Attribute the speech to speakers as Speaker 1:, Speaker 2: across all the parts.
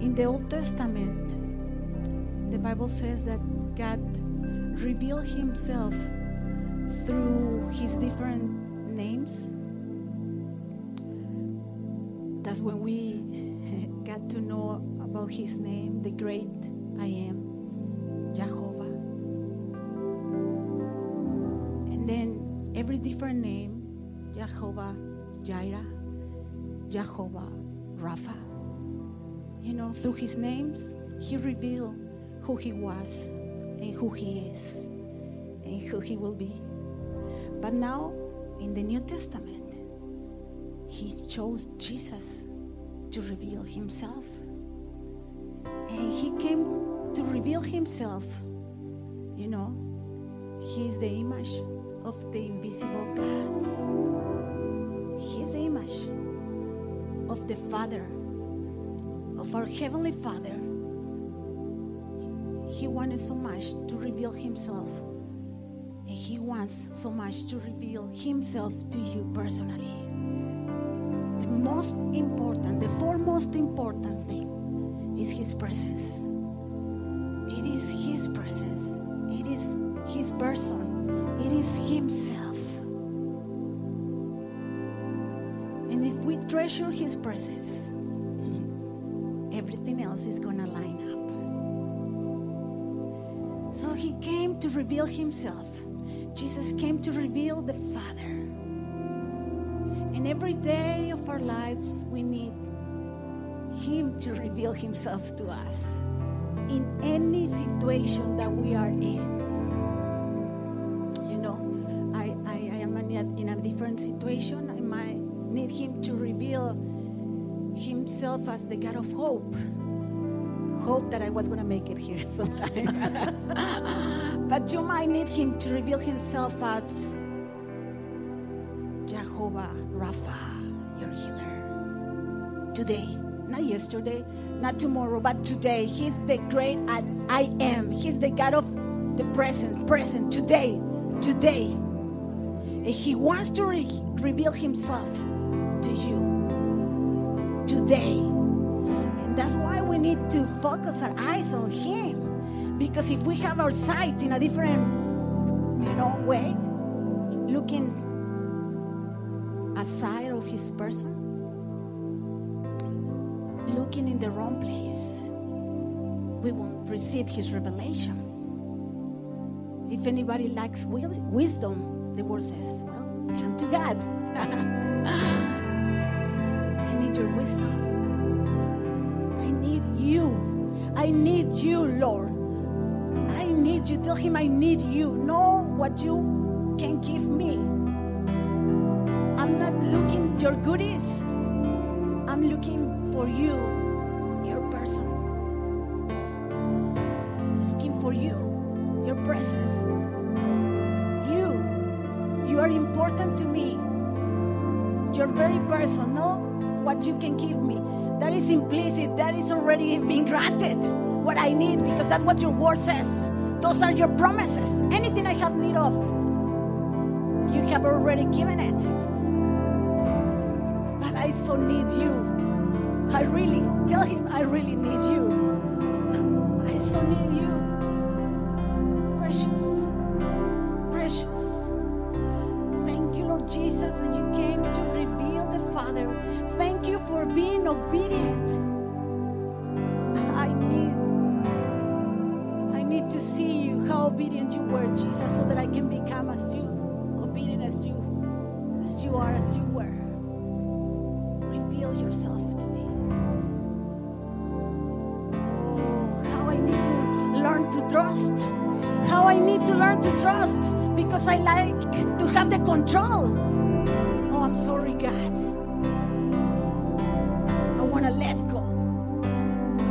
Speaker 1: In the Old Testament, the Bible says that God revealed himself through his different names. That's when we got to know about his name, the great I am, Jehovah. And then every different name, Jehovah Jireh, Jehovah Rapha. You know, through his names, he revealed who he was and who he is and who he will be. But now, in the New Testament, he chose Jesus to reveal himself. And he came to reveal himself. You know, he is the image of the invisible God. He's the image of the Father, of our Heavenly Father. He wanted so much to reveal himself. And he wants so much to reveal himself to you personally. The most important, the foremost important thing is his presence. It is his presence. It is his person. It is himself. And if we treasure his presence, else is going to line up. So he came to reveal himself. Jesus came to reveal the Father. And every day of our lives, we need him to reveal himself to us in any situation that we are in. You know, I, I, am in a different situation. I might need him to reveal himself as the God of hope. Hope that I was going to make it here sometime. but you might need him to reveal himself as Jehovah Rapha, your healer. Today, not yesterday, not tomorrow, but today. He's the great I, am. He's the God of the present, present, today, today. And he wants to re- reveal himself to you today. And that's why need to focus our eyes on him. Because if we have our sight in a different, you know, way, looking aside of his person, looking in the wrong place, we won't receive his revelation. If anybody lacks wisdom, the word says, well, come to God. I need your wisdom. I need you, Lord. I need you. Tell him I need you. Know what you can give me. I'm not looking your goodies. I'm looking for you, your person. Looking for you, your presence. You, you are important to me. Your very person. Know what you can give me. That is implicit. That is already being granted. What I need, because that's what your word says. Those are your promises. Anything I have need of, you have already given it. But I so need you. I really tell him I really need you. I so need you. To trust because I like to have the control. Oh, I'm sorry, God. I want to let go.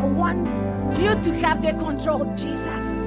Speaker 1: I want you to have the control, Jesus.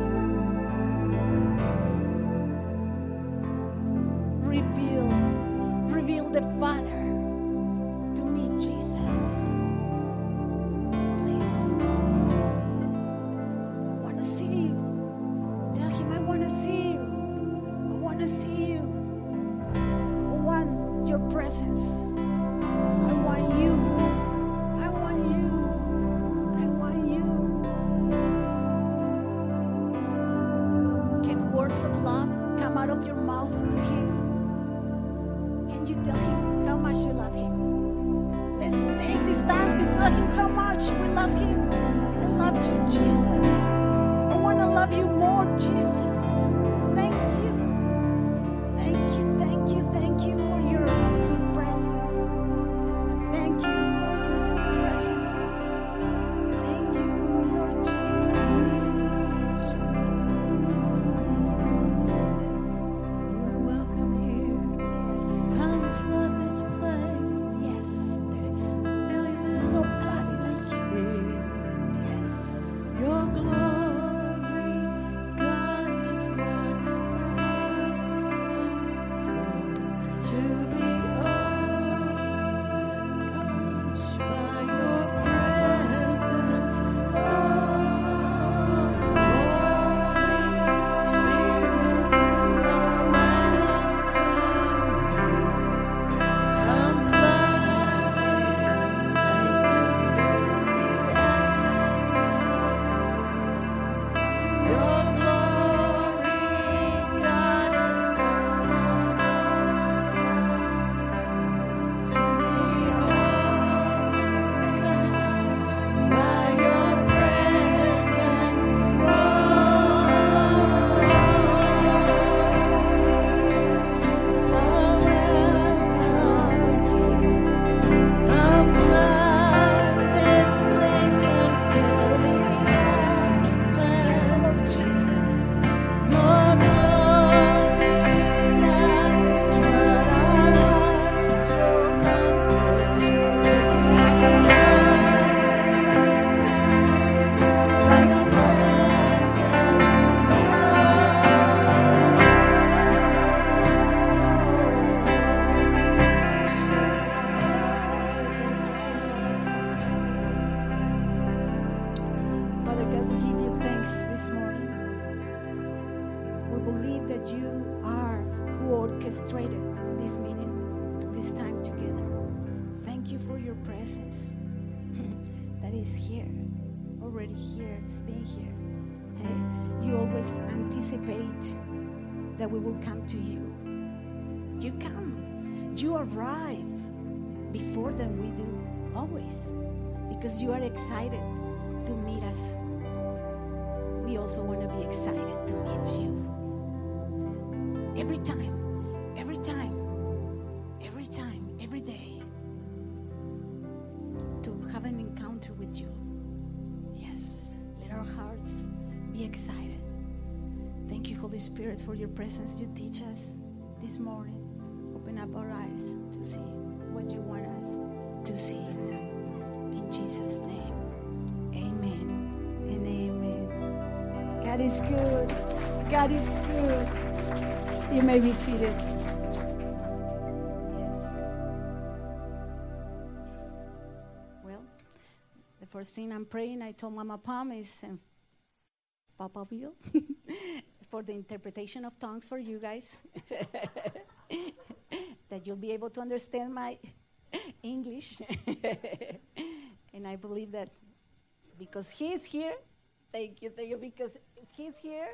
Speaker 2: that is
Speaker 1: here, already here, it's been here. Hey, you always anticipate that we will come to you. You come, you arrive before than we do, always, because you are excited to meet us. We also want to be excited to meet you. Every time, your presence. You teach us this morning. Open up our eyes to see what you want us to see. In Jesus' name, amen and amen. God is good. God is good. You may be seated. Yes. Well, the first thing I'm praying, I told Mama Pam is and Papa Bill for the interpretation of tongues for you guys. that you'll be able to understand my English. and I believe that because he's here, thank you, thank you, because he's here,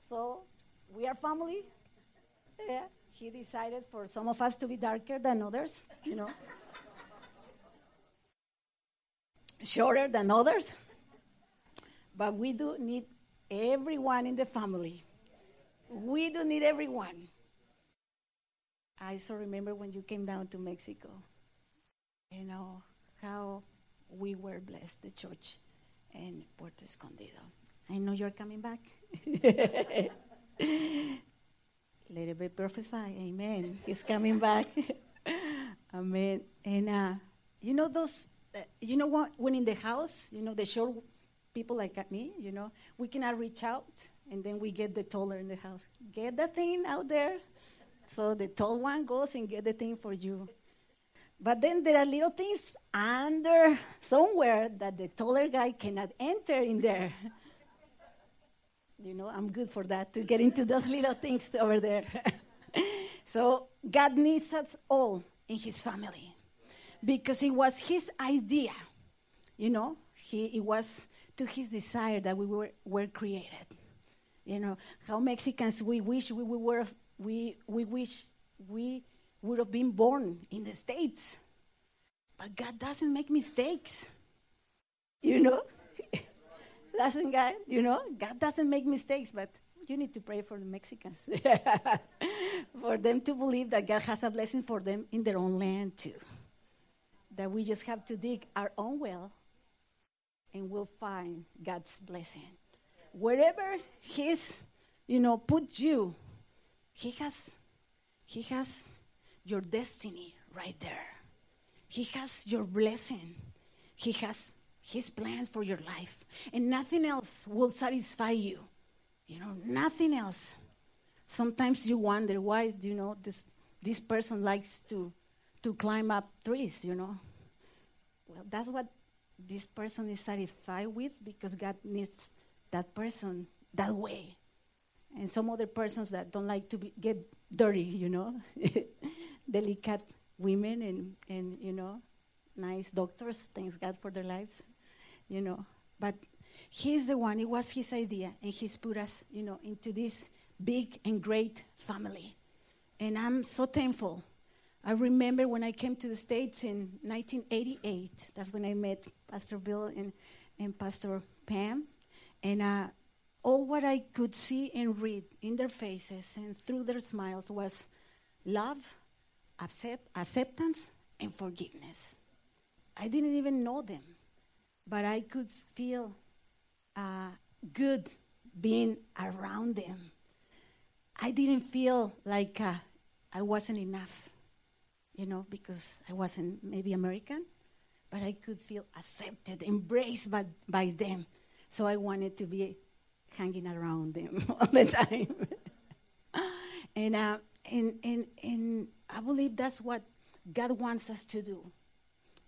Speaker 1: so we are family. Yeah, he decided for some of us to be darker than others, you know, shorter than others. But we do need everyone in the family. We do need everyone. I so remember when you came down to Mexico, you know, how we were blessed, the church in Puerto Escondido. I know you're coming back. Let it be prophesy. Amen. He's coming back. Amen. And uh, you know those, uh, you know what? When in the house, you know the short people like me, you know, we cannot reach out, and then we get the taller in the house. Get the thing out there. So the tall one goes and get the thing for you. But then there are little things under somewhere that the taller guy cannot enter in there. You know, I'm good for that to get into those little things over there. so God needs us all in His family because it was His idea. You know, he, it was to His desire that we were, were created. You know how Mexicans we wish we, we were we we wish we would have been born in the states, but God doesn't make mistakes. You know, doesn't God? You know, God doesn't make mistakes, but you need to pray for the Mexicans for them to believe that God has a blessing for them in their own land too. That we just have to dig our own well and we'll find God's blessing. Wherever He's, you know, put you, He has, He has your destiny right there. He has your blessing. He has His plans for your life, and nothing else will satisfy you. You know, nothing else. Sometimes you wonder why, you know, this this person likes to to climb up trees. You know, well, that's what this person is satisfied with because God needs that person that way. And some other persons that don't like to be, get dirty, you know, delicate women and, and, you know, nice doctors, thanks God for their lives, you know. But he's the one, it was his idea, and he's put us, you know, into this big and great family. And I'm so thankful I remember when I came to the States in 1988, that's when I met Pastor Bill and, and Pastor Pam. And uh, all what I could see and read in their faces and through their smiles was love, accept, acceptance, and forgiveness. I didn't even know them, but I could feel uh, good being around them. I didn't feel like uh, I wasn't enough you know, because I wasn't maybe American, but I could feel accepted, embraced by, by them. So I wanted to be hanging around them all the time. and, uh, and, and, and I believe that's what God wants us to do.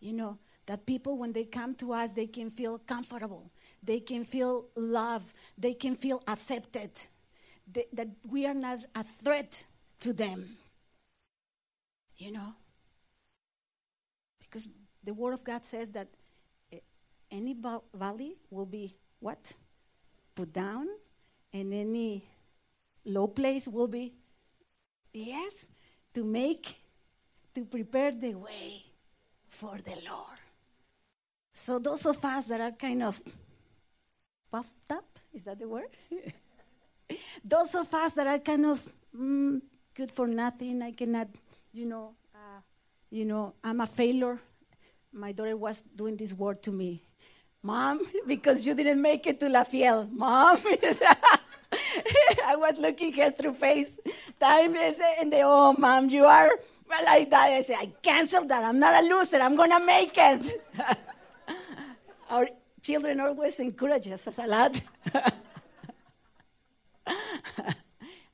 Speaker 1: You know, that people, when they come to us, they can feel comfortable, they can feel love, they can feel accepted, they, that we are not a threat to them. You know? Because the word of god says that eh, any valley will be what? Put down and any low place will be yes to make to prepare the way for the lord. So those of us that are kind of puffed up is that the word? Those of us that are kind of mm, good for nothing i cannot you know uh, you know i'm a failure. My daughter was doing this word to me mom because you didn't make it to la fiel. Mom i was looking her through face. Time and they oh mom you are like that i said i canceled that. I'm not a loser. I'm gonna make it. Our children always encourage us a lot.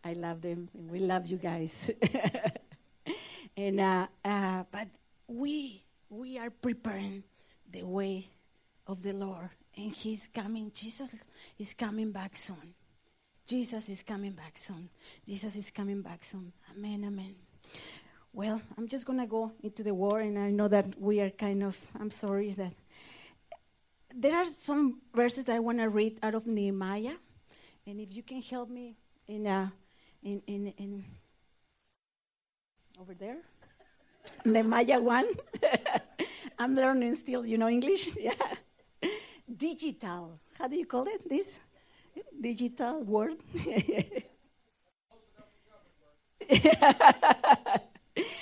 Speaker 1: I love them. We love you guys. and uh, uh, but we we are preparing the way of the Lord, and He's coming. Jesus is coming back soon. Jesus is coming back soon. Jesus is coming back soon. Amen. Amen. Well, I'm just gonna go into the war, and I know that we are kind of. I'm sorry that there are some verses I want to read out of Nehemiah, and if you can help me in uh, in in in over there, Nehemiah one. I'm learning still, you know English. Yeah, digital. How do you call it? This digital word.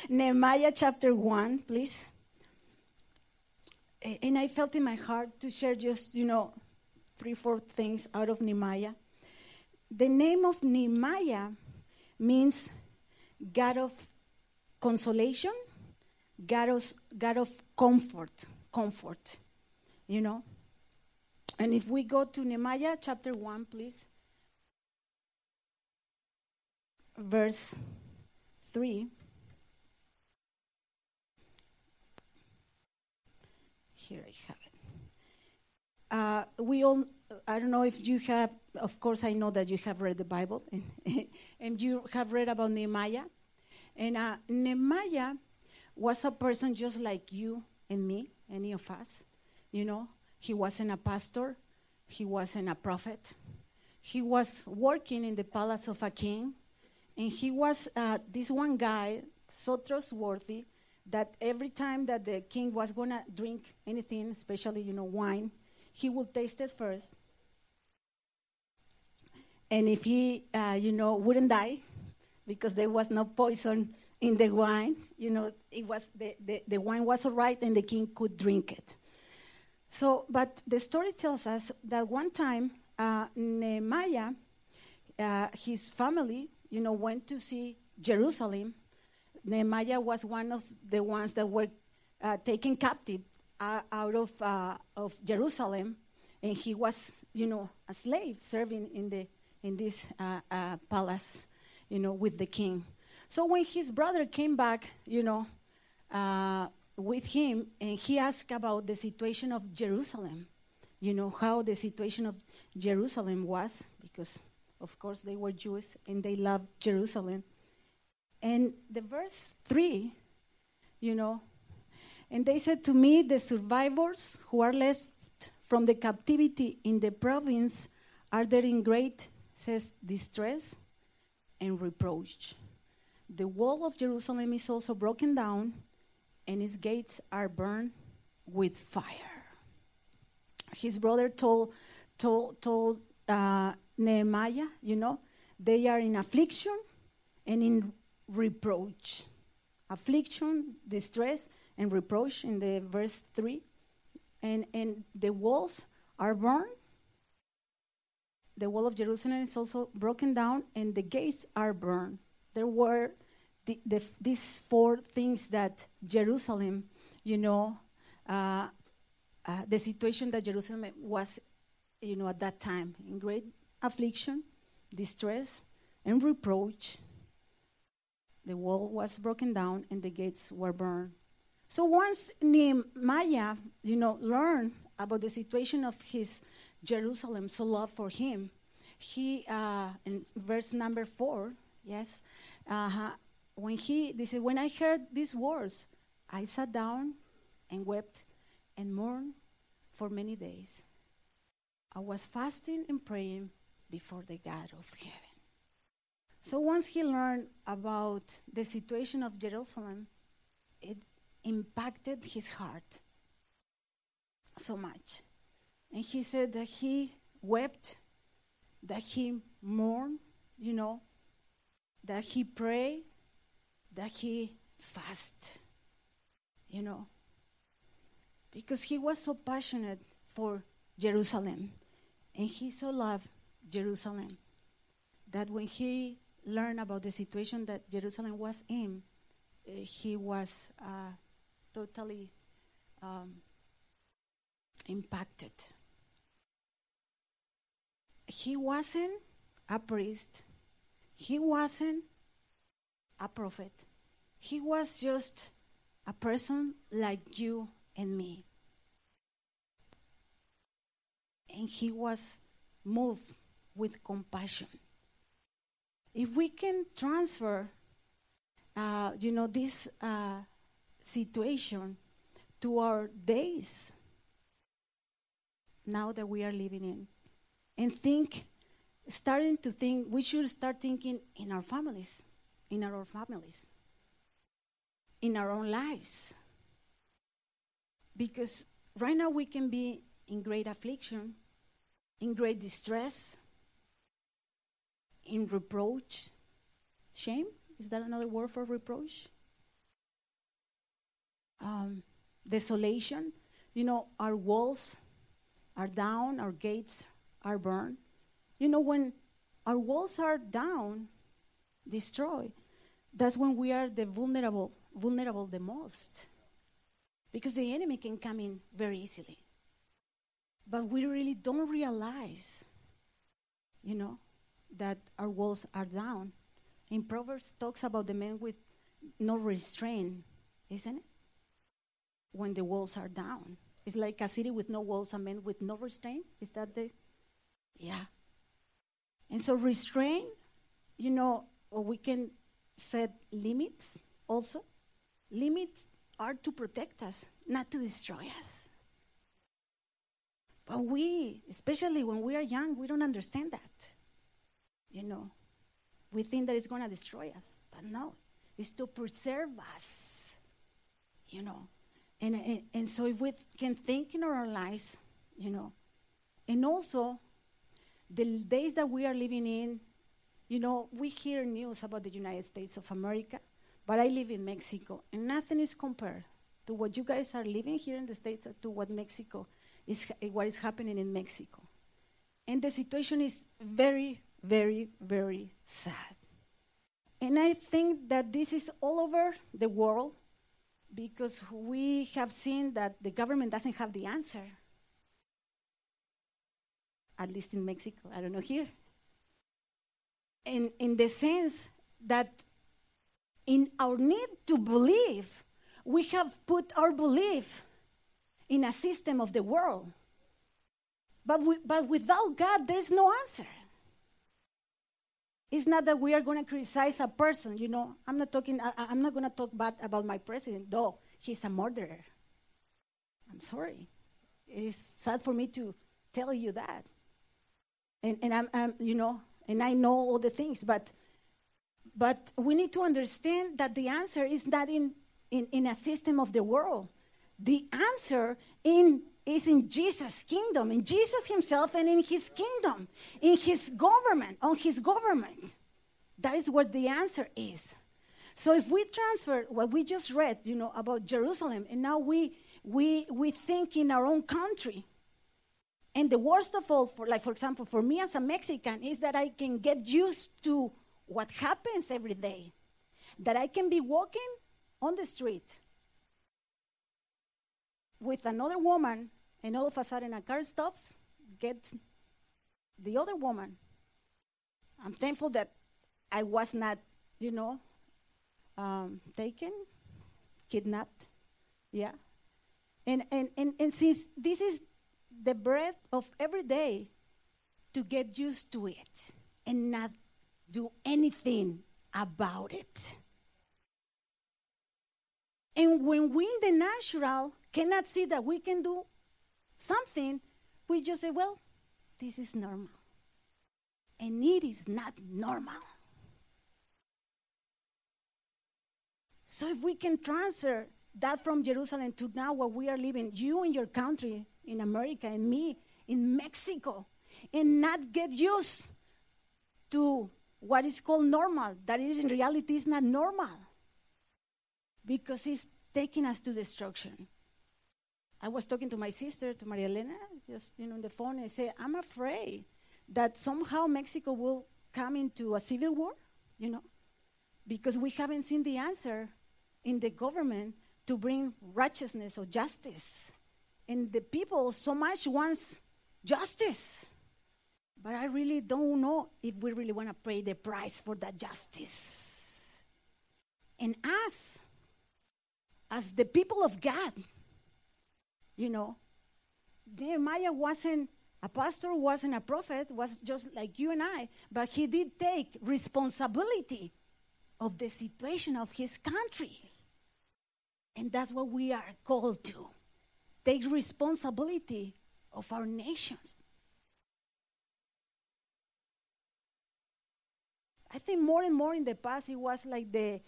Speaker 1: Nehemiah chapter 1, please. And I felt in my heart to share just, you know, three, four things out of Nehemiah. The name of Nehemiah means God of consolation, God of, God of comfort, comfort, you know. And if we go to Nehemiah chapter 1, please, verse 3. Here I have it. Uh, we all, I don't know if you have, of course, I know that you have read the Bible and, and you have read about Nehemiah. And uh, Nehemiah was a person just like you and me, any of us. You know, he wasn't a pastor, he wasn't a prophet, he was working in the palace of a king, and he was uh, this one guy so trustworthy that every time that the king was gonna drink anything, especially you know wine, he would taste it first, and if he uh, you know wouldn't die because there was no poison in the wine, you know it was the, the, the wine was all right and the king could drink it. So, but the story tells us that one time uh, Nehemiah, uh, his family, you know, went to see Jerusalem. Nehemiah was one of the ones that were uh, taken captive uh, out of uh, of Jerusalem, and he was, you know, a slave serving in the in this uh, palace, you know, with the king. So when his brother came back, you know, with him, and he asked about the situation of Jerusalem, you know, how the situation of Jerusalem was, because of course they were Jews and they loved Jerusalem. And the verse 3, you know, and they said to me, the survivors who are left from the captivity in the province are there in great, says, distress and reproach. The wall of Jerusalem is also broken down, and his gates are burned with fire. His brother told, told, told uh, Nehemiah, you know, they are in affliction and in reproach. Affliction, distress, and reproach in the verse 3. And, and the walls are burned. The wall of Jerusalem is also broken down, and the gates are burned. There were the, the, these four things that Jerusalem, you know, uh, uh, the situation that Jerusalem was, you know, at that time in great affliction, distress, and reproach. The wall was broken down and the gates were burned. So once Nehemiah, you know, learned about the situation of his Jerusalem, so love for him, he uh, in verse number four, yes, uh, when he they said, when I heard these words, I sat down and wept and mourned for many days. I was fasting and praying before the God of heaven. So once he learned about the situation of Jerusalem, it impacted his heart so much. And he said that he wept, that he mourned, you know, that he prayed, that he fasted, you know, because he was so passionate for Jerusalem and he so loved Jerusalem that when he learned about the situation that Jerusalem was in, uh, he was uh, totally um, impacted. He wasn't a priest, he wasn't a prophet, he was just a person like you and me. And he was moved with compassion. If we can transfer, uh, you know, this uh, situation to our days now that we are living in, and think, starting to think, we should start thinking in our families, in our families, in our own lives. Because right now we can be in great affliction, in great distress, in reproach. Shame? Is that another word for reproach? Um, desolation. You know, our walls are down, our gates are burned. You know, when our walls are down, destroyed, that's when we are the vulnerable, vulnerable the most. Because the enemy can come in very easily. But we really don't realize, you know, that our walls are down. In Proverbs talks about the man with no restraint, isn't it? When the walls are down. It's like a city with no walls, a man with no restraint. Is that the yeah. And so restraint, you know, we can set limits also. Limits are to protect us, not to destroy us. But we, especially when we are young, we don't understand that. You know, we think that it's going to destroy us. But no, it's to preserve us. You know, and, and, and so if we can think in our lives, you know, and also the days that we are living in, you know, we hear news about the United States of America, but I live in Mexico, and nothing is compared to what you guys are living here in the States to what Mexico is, what is happening in Mexico. And the situation is very, very, very sad. And I think that this is all over the world because we have seen that the government doesn't have the answer. At least in Mexico, I don't know here. In, in the sense that in our need to believe, we have put our belief in a system of the world. But, we, but without God, there's no answer. It's not that we are going to criticize a person, you know. I'm not talking, I, I'm not going to talk bad about my president, though he's a murderer. I'm sorry. It is sad for me to tell you that. And, and I'm, I'm, you know, and I know all the things, but, but we need to understand that the answer is not in, in, in a system of the world. The answer in is in Jesus' kingdom, in Jesus Himself and in His kingdom, in His government, on His government. That is where the answer is. So if we transfer what we just read, you know, about Jerusalem, and now we we we think in our own country. And the worst of all, for like for example, for me as a Mexican, is that I can get used to what happens every day. That I can be walking on the street with another woman, and all of a sudden a car stops, gets the other woman. I'm thankful that I was not, you know, um, taken, kidnapped. Yeah. And, and, and, and since this is the bread of every day, to get used to it and not do anything about it. And when we in the natural cannot see that we can do something, we just say, well, this is normal. And it is not normal. So if we can transfer that from Jerusalem to now where we are living, you in your country, in America, and me in Mexico, and not get used to what is called normal, that is in reality is not normal because it's taking us to destruction. I was talking to my sister, to Maria Elena, just you know, on the phone, and say, I'm afraid that somehow Mexico will come into a civil war, you know, because we haven't seen the answer in the government to bring righteousness or justice. And the people so much wants justice. But I really don't know if we really want to pay the price for that justice. And us, as the people of God, you know, Nehemiah wasn't a pastor, wasn't a prophet, was just like you and I, but he did take responsibility of the situation of his country. And that's what we are called to take responsibility of our nations. I think more and more in the past it was like the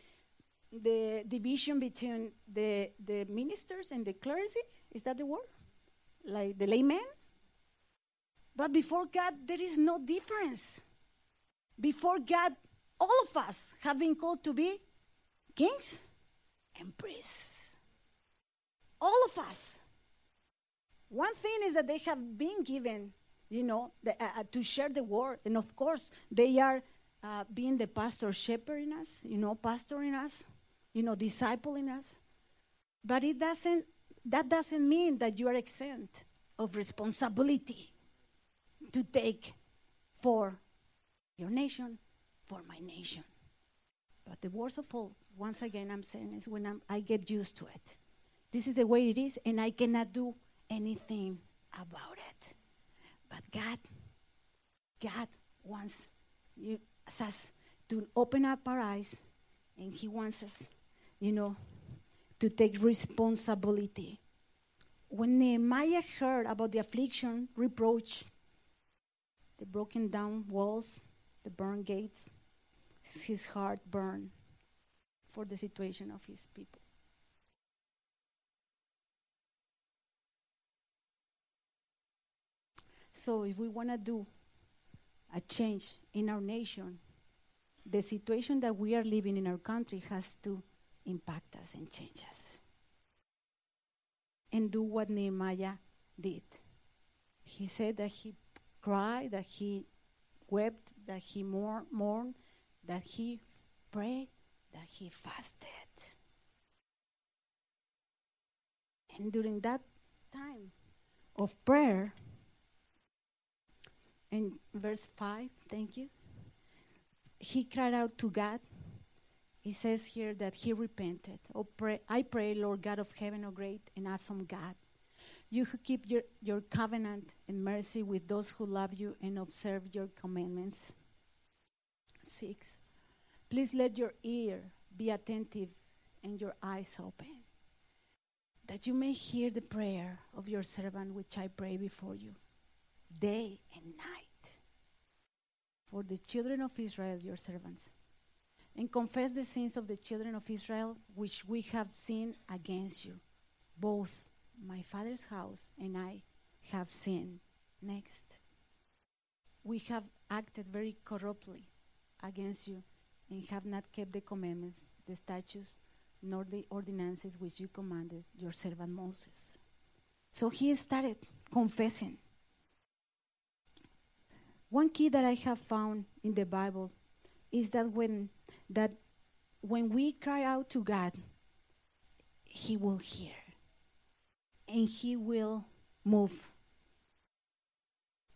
Speaker 1: the division between the the ministers and the clergy. Is that the word? Like the laymen? But before God, there is no difference. Before God, all of us have been called to be kings and priests. All of us. One thing is that they have been given, you know, the, uh, uh, to share the word. And of course, they are uh, being the pastor shepherding us, you know, pastoring us, you know, discipling us. But it doesn't, that doesn't mean that you are exempt of responsibility to take for your nation, for my nation. But the worst of all, once again, I'm saying is when I'm, I get used to it. This is the way it is, and I cannot do anything about it. But God, God wants you, us to open up our eyes, and He wants us, you know, to take responsibility. when Nehemiah heard about the affliction, reproach, the broken down walls, the burned gates, his heart burned for the situation of his people. So, if we want to do a change in our nation, the situation that we are living in our country has to impact us and change us. And do what Nehemiah did. He said that he cried, that he wept, that he mourn- mourned, that he prayed, that he fasted. And during that time of prayer, in verse 5, thank you, he cried out to God. He says here that he repented. Oh, pray, I pray, Lord God of heaven, O great and awesome God, you who keep your, your covenant and mercy with those who love you and observe your commandments. Six, please let your ear be attentive and your eyes open, that you may hear the prayer of your servant which I pray before you, day and night for the children of Israel, your servants, and confess the sins of the children of Israel which we have sinned against you. Both my father's house and I have sinned. Next, we have acted very corruptly against you and have not kept the commandments, the statutes, nor the ordinances which you commanded your servant Moses. So he started confessing. One key that I have found in the Bible is that when that when we cry out to God, He will hear and He will move.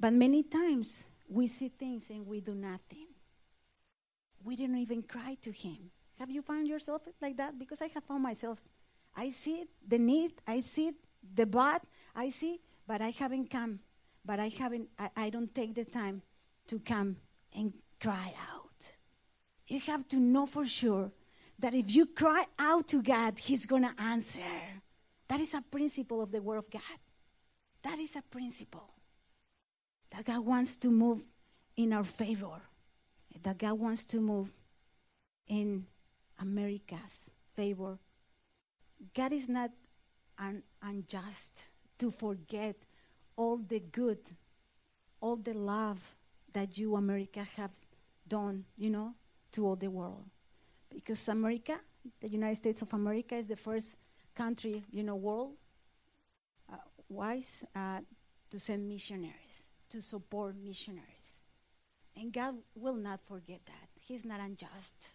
Speaker 1: But many times we see things and we do nothing. We didn't even cry to Him. Have you found yourself like that? Because I have found myself. I see the need, I see the bad, I see, but I haven't come. But I haven't, I, I don't take the time to come and cry out. You have to know for sure that if you cry out to God, He's going to answer. That is a principle of the Word of God. That is a principle that God wants to move in our favor, that God wants to move in America's favor. God is not un- unjust to forget all the good, all the love that you, America, have done, you know, to all the world. Because America, the United States of America, is the first country, you know, world uh, wise uh, to send missionaries, to support missionaries. And God will not forget that. He's not unjust.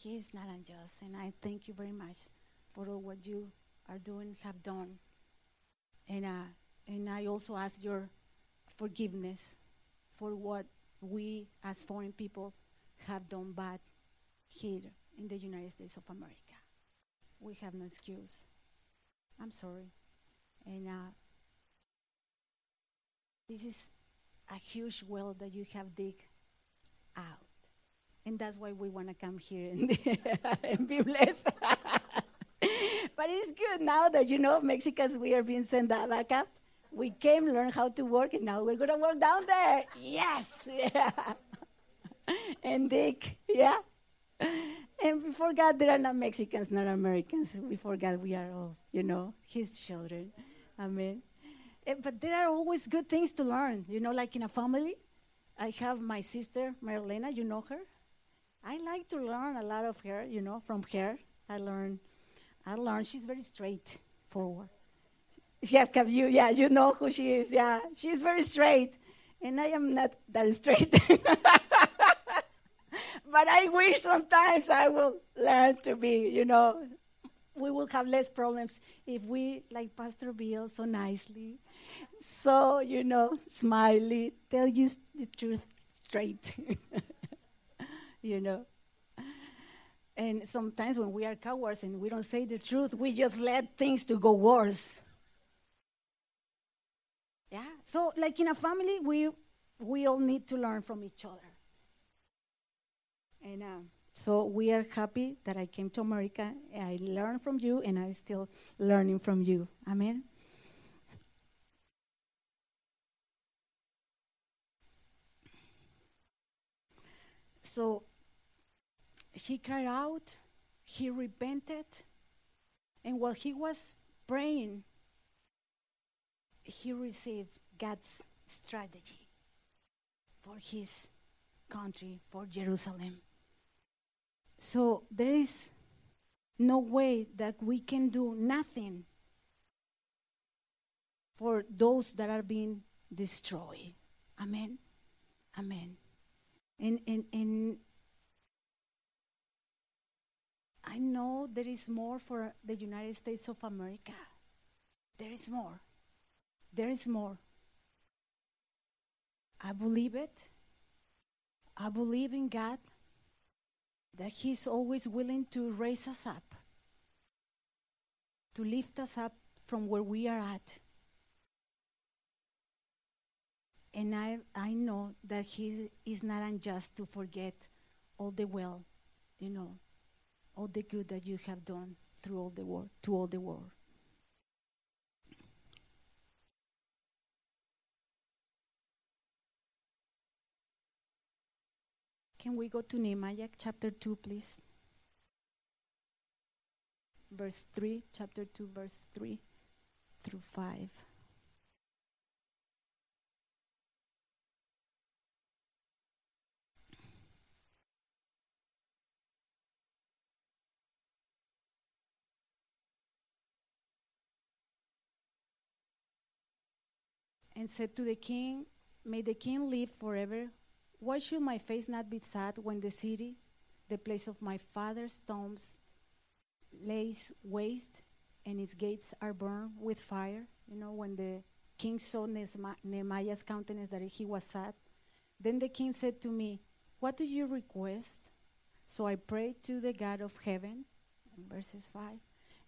Speaker 1: He is not unjust. And I thank you very much for all what you are doing, have done. And, uh, and I also ask your forgiveness for what we as foreign people have done bad here in the United States of America. We have no excuse. I'm sorry. And uh, this is a huge well that you have dig out. And that's why we want to come here and, and be blessed. but it's good now that you know Mexicans we are being sent back up. We came, learn how to work, and now we're gonna work down there. Yes, yeah. and dig, yeah. And before God, there are not Mexicans, not Americans. Before God, we are all, you know, His children. Amen. Eh, But there are always good things to learn, you know, like in a family. I have my sister, Marilena, you know her. I like to learn a lot of her, you know, from her. I learn, I learned She's very straightforward. Yeah, you, yeah, you know who she is. Yeah, she's very straight, and I am not that straight. but I wish sometimes I will learn to be, you know, we will have less problems if we, like Pastor Bill, so nicely, so, you know, smiley, tell you the truth straight, you know. And sometimes when we are cowards and we don't say the truth, we just let things to go worse. Yeah. So, like in a family, we we all need to learn from each other. And uh, So we are happy that I came to America. I learned from you, and I'm still learning from you. Amen. So he cried out, he repented, and while he was praying, he received God's strategy for his country, for Jerusalem. So there is no way that we can do nothing for those that are being destroyed. Amen. Amen. And, and, and I know there is more for the United States of America. There is more. There is more. I believe it. I believe in God that He's always willing to raise us up, to lift us up from where we are at. And I, I know that He is not unjust to forget all the well, you know, all the good that you have done through all the world, to all the world. Can we go to Nehemiah chapter 2, please? Verse 3, chapter 2, verse 3 through 5. And said to the king, May the king live forever. Why should my face not be sad when the city, the place of my father's tombs, lays waste and its gates are burned with fire? You know, when the king saw Nehemiah's countenance that he was sad. Then the king said to me, What do you request? So I prayed to the God of heaven, verses 5.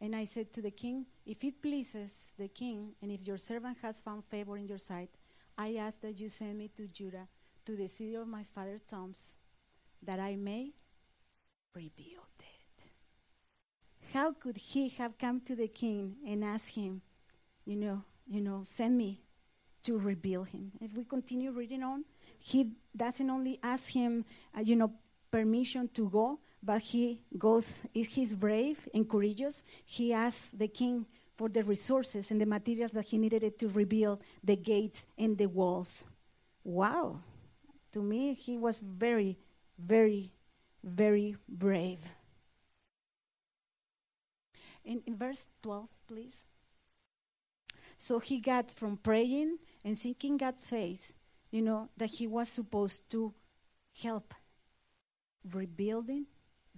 Speaker 1: And I said to the king, If it pleases the king, and if your servant has found favor in your sight, I ask that you send me to Judah, to the city of my father's tombs, that I may rebuild it. How could he have come to the king and asked him, you know, you know, send me to rebuild him? If we continue reading on, he doesn't only ask him, uh, you know, permission to go, but he goes, is he's brave and courageous. He asks the king for the resources and the materials that he needed to rebuild the gates and the walls. Wow. To me, he was very, very, very brave. In, in verse 12, please. So he got from praying and seeking God's face, you know, that he was supposed to help rebuilding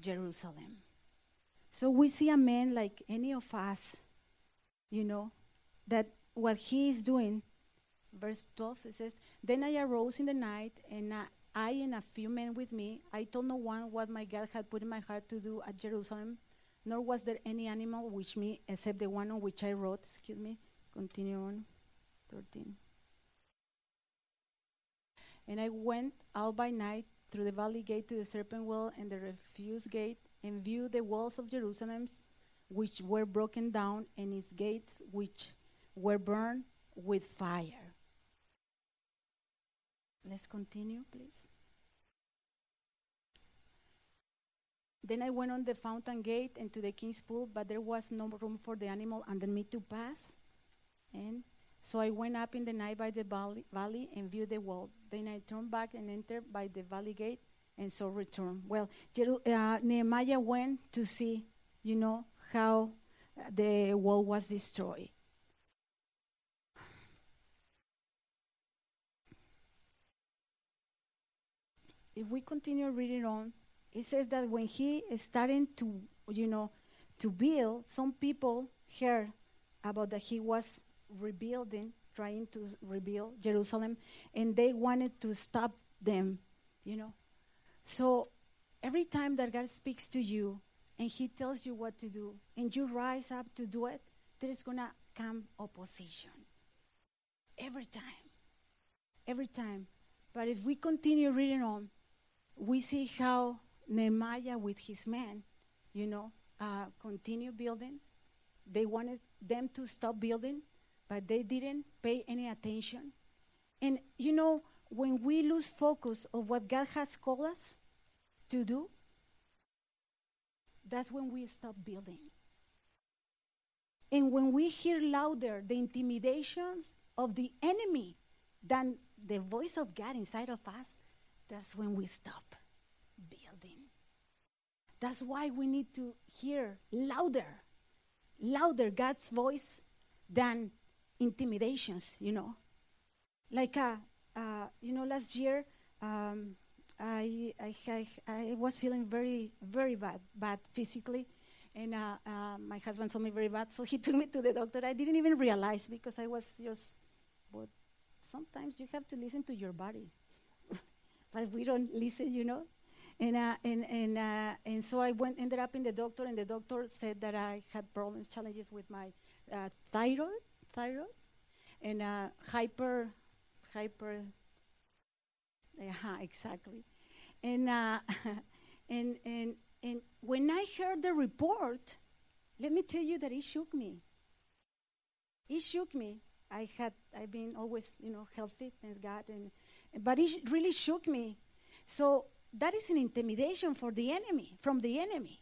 Speaker 1: Jerusalem. So we see a man like any of us, you know, that what he is doing, verse 12, it says, Then I arose in the night, and I, I and a few men with me, I told no one what my God had put in my heart to do at Jerusalem, nor was there any animal with me, except the one on which I wrote, excuse me, continue on, 13. And I went out by night through the valley gate to the serpent well and the refuse gate, and viewed the walls of Jerusalem, which were broken down, and its gates, which were burned with fire. Let's continue, please. Then I went on the fountain gate and to the king's pool, but there was no room for the animal under me to pass. And so I went up in the night by the valley, and viewed the wall. Then I turned back and entered by the valley gate, and so returned. Well, uh, Nehemiah went to see, you know, how the wall was destroyed. If we continue reading on, it says that when he is starting to, you know, to build, some people heard about that he was rebuilding, trying to rebuild Jerusalem, and they wanted to stop them, you know. So every time that God speaks to you and He tells you what to do, and you rise up to do it, there is gonna come opposition. Every time. Every time. But if we continue reading on, we see how Nehemiah with his men, you know, uh, continue building. They wanted them to stop building, but they didn't pay any attention. And you know, when we lose focus of what God has called us to do, that's when we stop building. And when we hear louder the intimidations of the enemy than the voice of God inside of us, that's when we stop building. That's why we need to hear louder, louder God's voice than intimidations, you know. Like, uh, uh, you know, last year, um, I, I, I, I was feeling very, very bad, bad physically. And uh, uh, my husband saw me very bad, so he took me to the doctor. I didn't even realize because I was just, but sometimes you have to listen to your body. but we don't listen, you know. And uh, and and uh, and so I went, ended up in the doctor, and the doctor said that I had problems, challenges with my uh, thyroid, thyroid, and uh, hyper, hyper. Yeah, exactly. And uh, and and and when I heard the report, let me tell you that it shook me. It shook me. I had I've been always you know healthy, thanks God, and but it really shook me. So that is an intimidation for the enemy, from the enemy.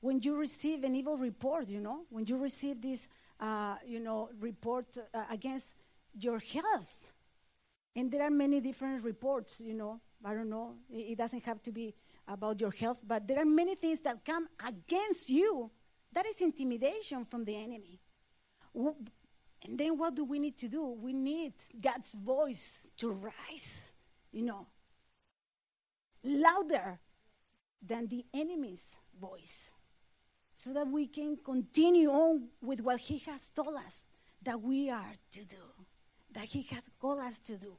Speaker 1: When you receive an evil report, you know, when you receive this, uh, you know, report uh, against your health, and there are many different reports, you know. I don't know. It, it doesn't have to be about your health, but there are many things that come against you. That is intimidation from the enemy. And then what do we need to do? We need God's voice to rise, you know, louder than the enemy's voice, so that we can continue on with what He has told us that we are to do, that He has called us to do.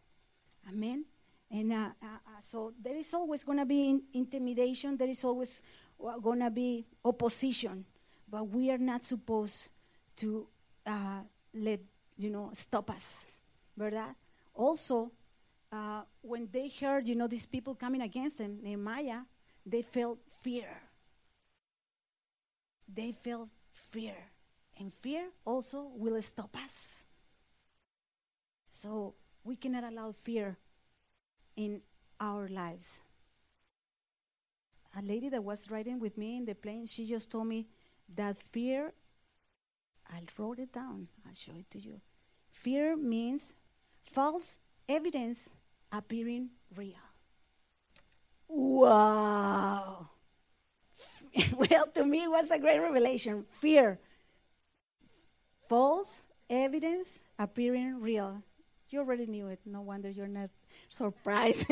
Speaker 1: Amen. And uh, uh, uh, so there is always going to be in- intimidation. There is always going to be opposition, but we are not supposed to uh, let you know stop us, verdad? Also, uh, when they heard you know these people coming against them, Nehemiah, they felt fear. They felt fear, and fear also will stop us. So we cannot allow fear in our lives. A lady that was riding with me in the plane, she just told me that fear, I wrote it down, I'll show it to you. Fear means false evidence appearing real. Wow. well, to me, it was a great revelation. Fear, false evidence appearing real. You already knew it. No wonder you're not surprised.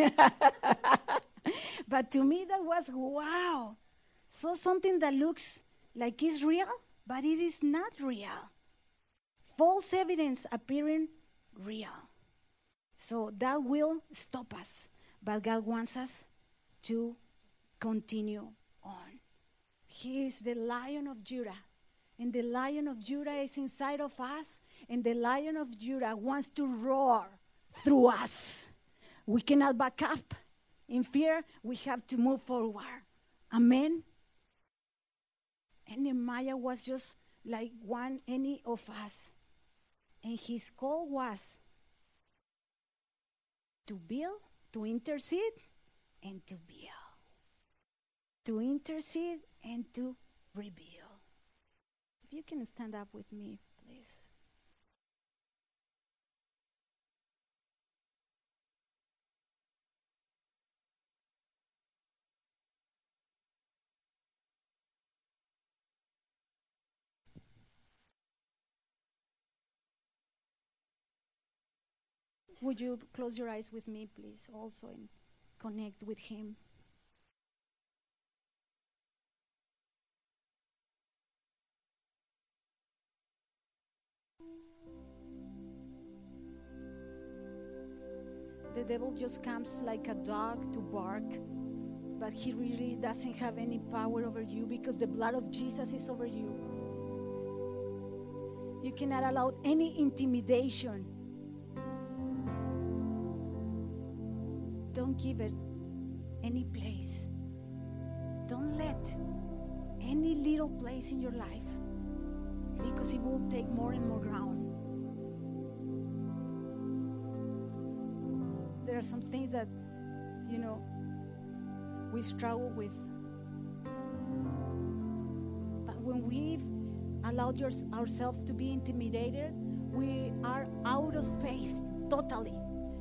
Speaker 1: but to me, that was wow. So something that looks like it's real, but it is not real. False evidence appearing real. So that will stop us. But God wants us to continue on. He is the lion of Judah. And the lion of Judah is inside of us. And the lion of Judah wants to roar through us. We cannot back up. In fear, we have to move forward. Amen. And Nehemiah was just like one any of us. And his call was to build, to intercede, and to build. To intercede and to rebuild. If you can stand up with me, please. Would you close your eyes with me, please, also, and connect with Him? The devil just comes like a dog to bark, but he really doesn't have any power over you because the blood of Jesus is over you. You cannot allow any intimidation don't give it any place. Don't let any little place in your life because it will take more and more ground. There are some things that, you know, we struggle with. But when we've allowed yours ourselves to be intimidated, we are out of faith totally.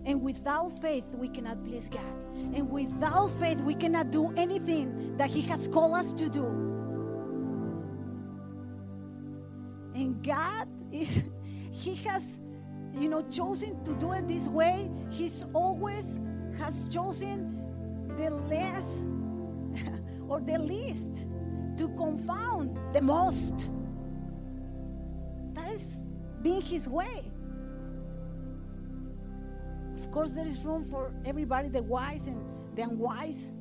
Speaker 1: And without faith, we cannot please God. And without faith, we cannot do anything that He has called us to do. And God is, He has, you know, chosen to do it this way. He's always has chosen the less or the least to confound the most. That is being His way. Of course, there is room for everybody, the wise and the unwise.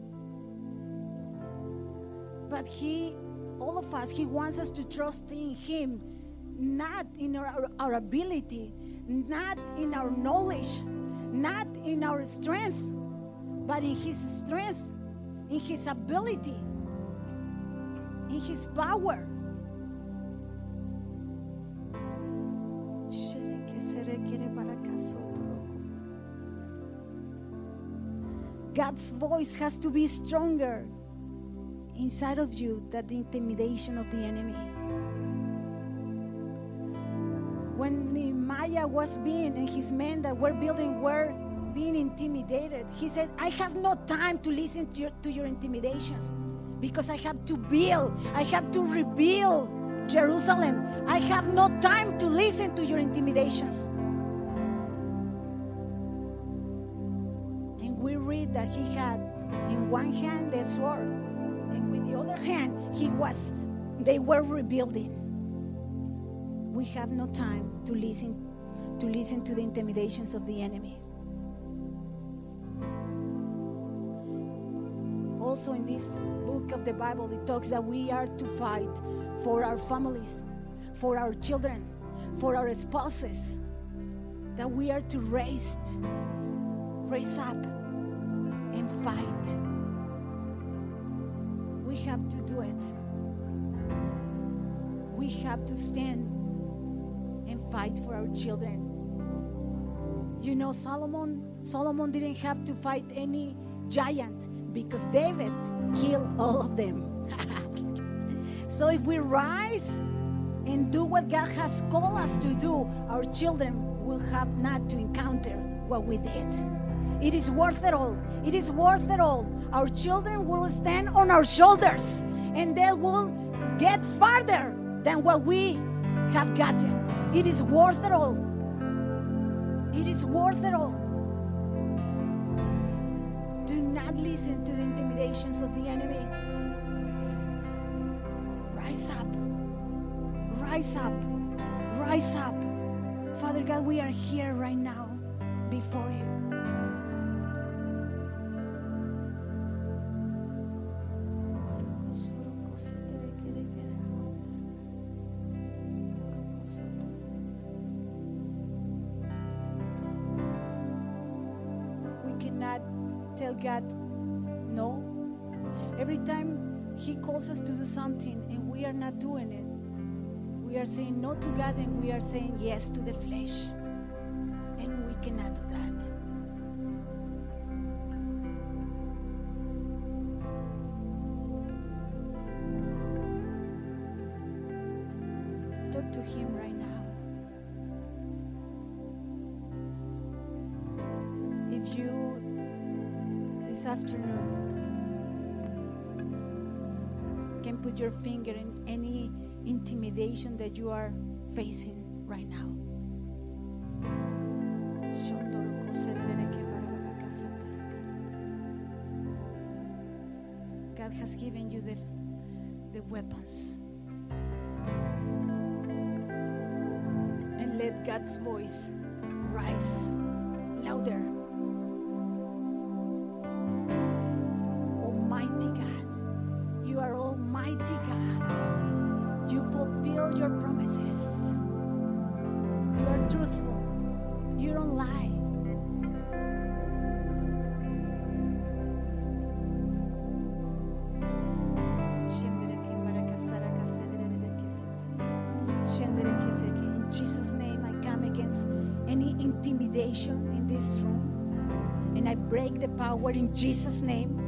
Speaker 1: But He, all of us, He wants us to trust in Him, not in our, our ability, not in our knowledge, not in our strength, but in His strength, in His ability, in His power. God's voice has to be stronger inside of you than the intimidation of the enemy. When Nehemiah was being and his men that were building were being intimidated, he said, I have no time to listen to your, to your intimidations because I have to build, I have to rebuild Jerusalem. I have no time to listen to your intimidations. And we read that he had in one hand the sword, and with the other hand he was they were rebuilding. We have no time to listen to listen to the intimidations of the enemy. Also in this book of the Bible it talks that we are to fight for our families, for our children, for our spouses, that we are to raise raise up and fight. We have to do it. We have to stand and fight for our children. You know, Solomon, Solomon didn't have to fight any giant because David killed all of them. so if we rise and do what God has called us to do, our children will have not to encounter what we did. It is worth it all. It is worth it all. Our children will stand on our shoulders and they will get farther than what we have gotten. It is worth it all. It is worth it all. Do not listen to the intimidations of the enemy. Rise up. Rise up. Rise up. Father God, we are here right now before you. God no. Every time He calls us to do something and we are not doing it, we are saying no to God and we are saying yes to the flesh. And we cannot intimidation that you are facing right now. God has given you the, the weapons. And let God's voice rise louder. In this room. And I break the power in Jesus' name.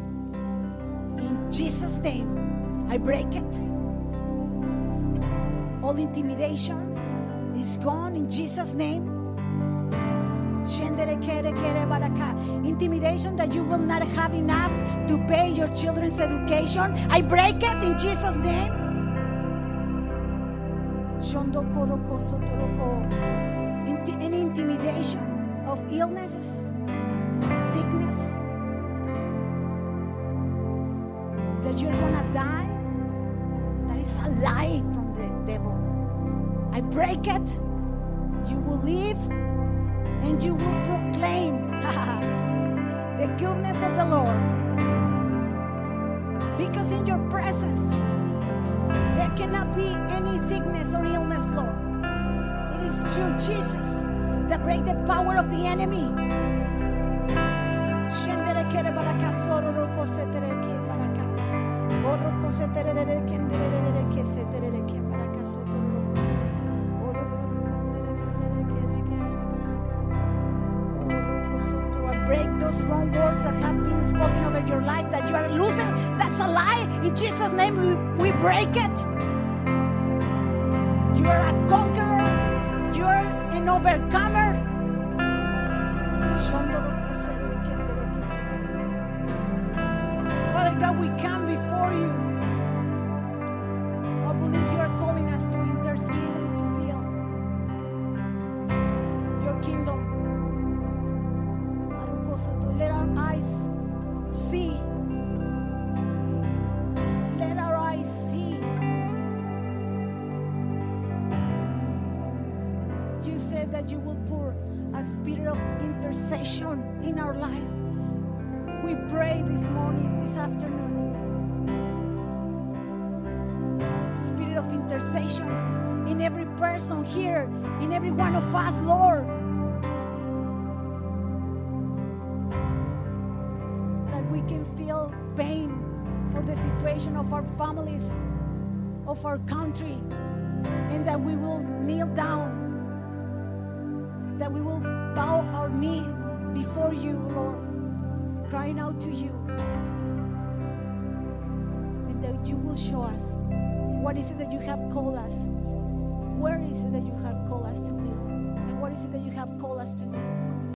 Speaker 1: In Jesus' name, I break it. All intimidation is gone in Jesus' name. Intimidation that you will not have enough to pay your children's education. I break it in Jesus' name. Any intimidation of illnesses, sickness, that you're gonna die, that is a lie from the devil. I break it. You will live and you will proclaim the goodness of the Lord. Because in your presence, there cannot be any sickness or illness, Lord. It is through Jesus that break the power of the enemy. Break those wrong words that have been spoken over your life that you are a loser. That's a lie. In Jesus' name, we, we break it. You are a conqueror. You are an overcomer. Here, in every one of us, Lord. that we can feel pain for the situation of our families, of our country, and that we will kneel down, that we will bow our knees before you, Lord, crying out to you, and that you will show us what is it that you have called us, where is it that you have called us to build, and what is it that you have called us to do.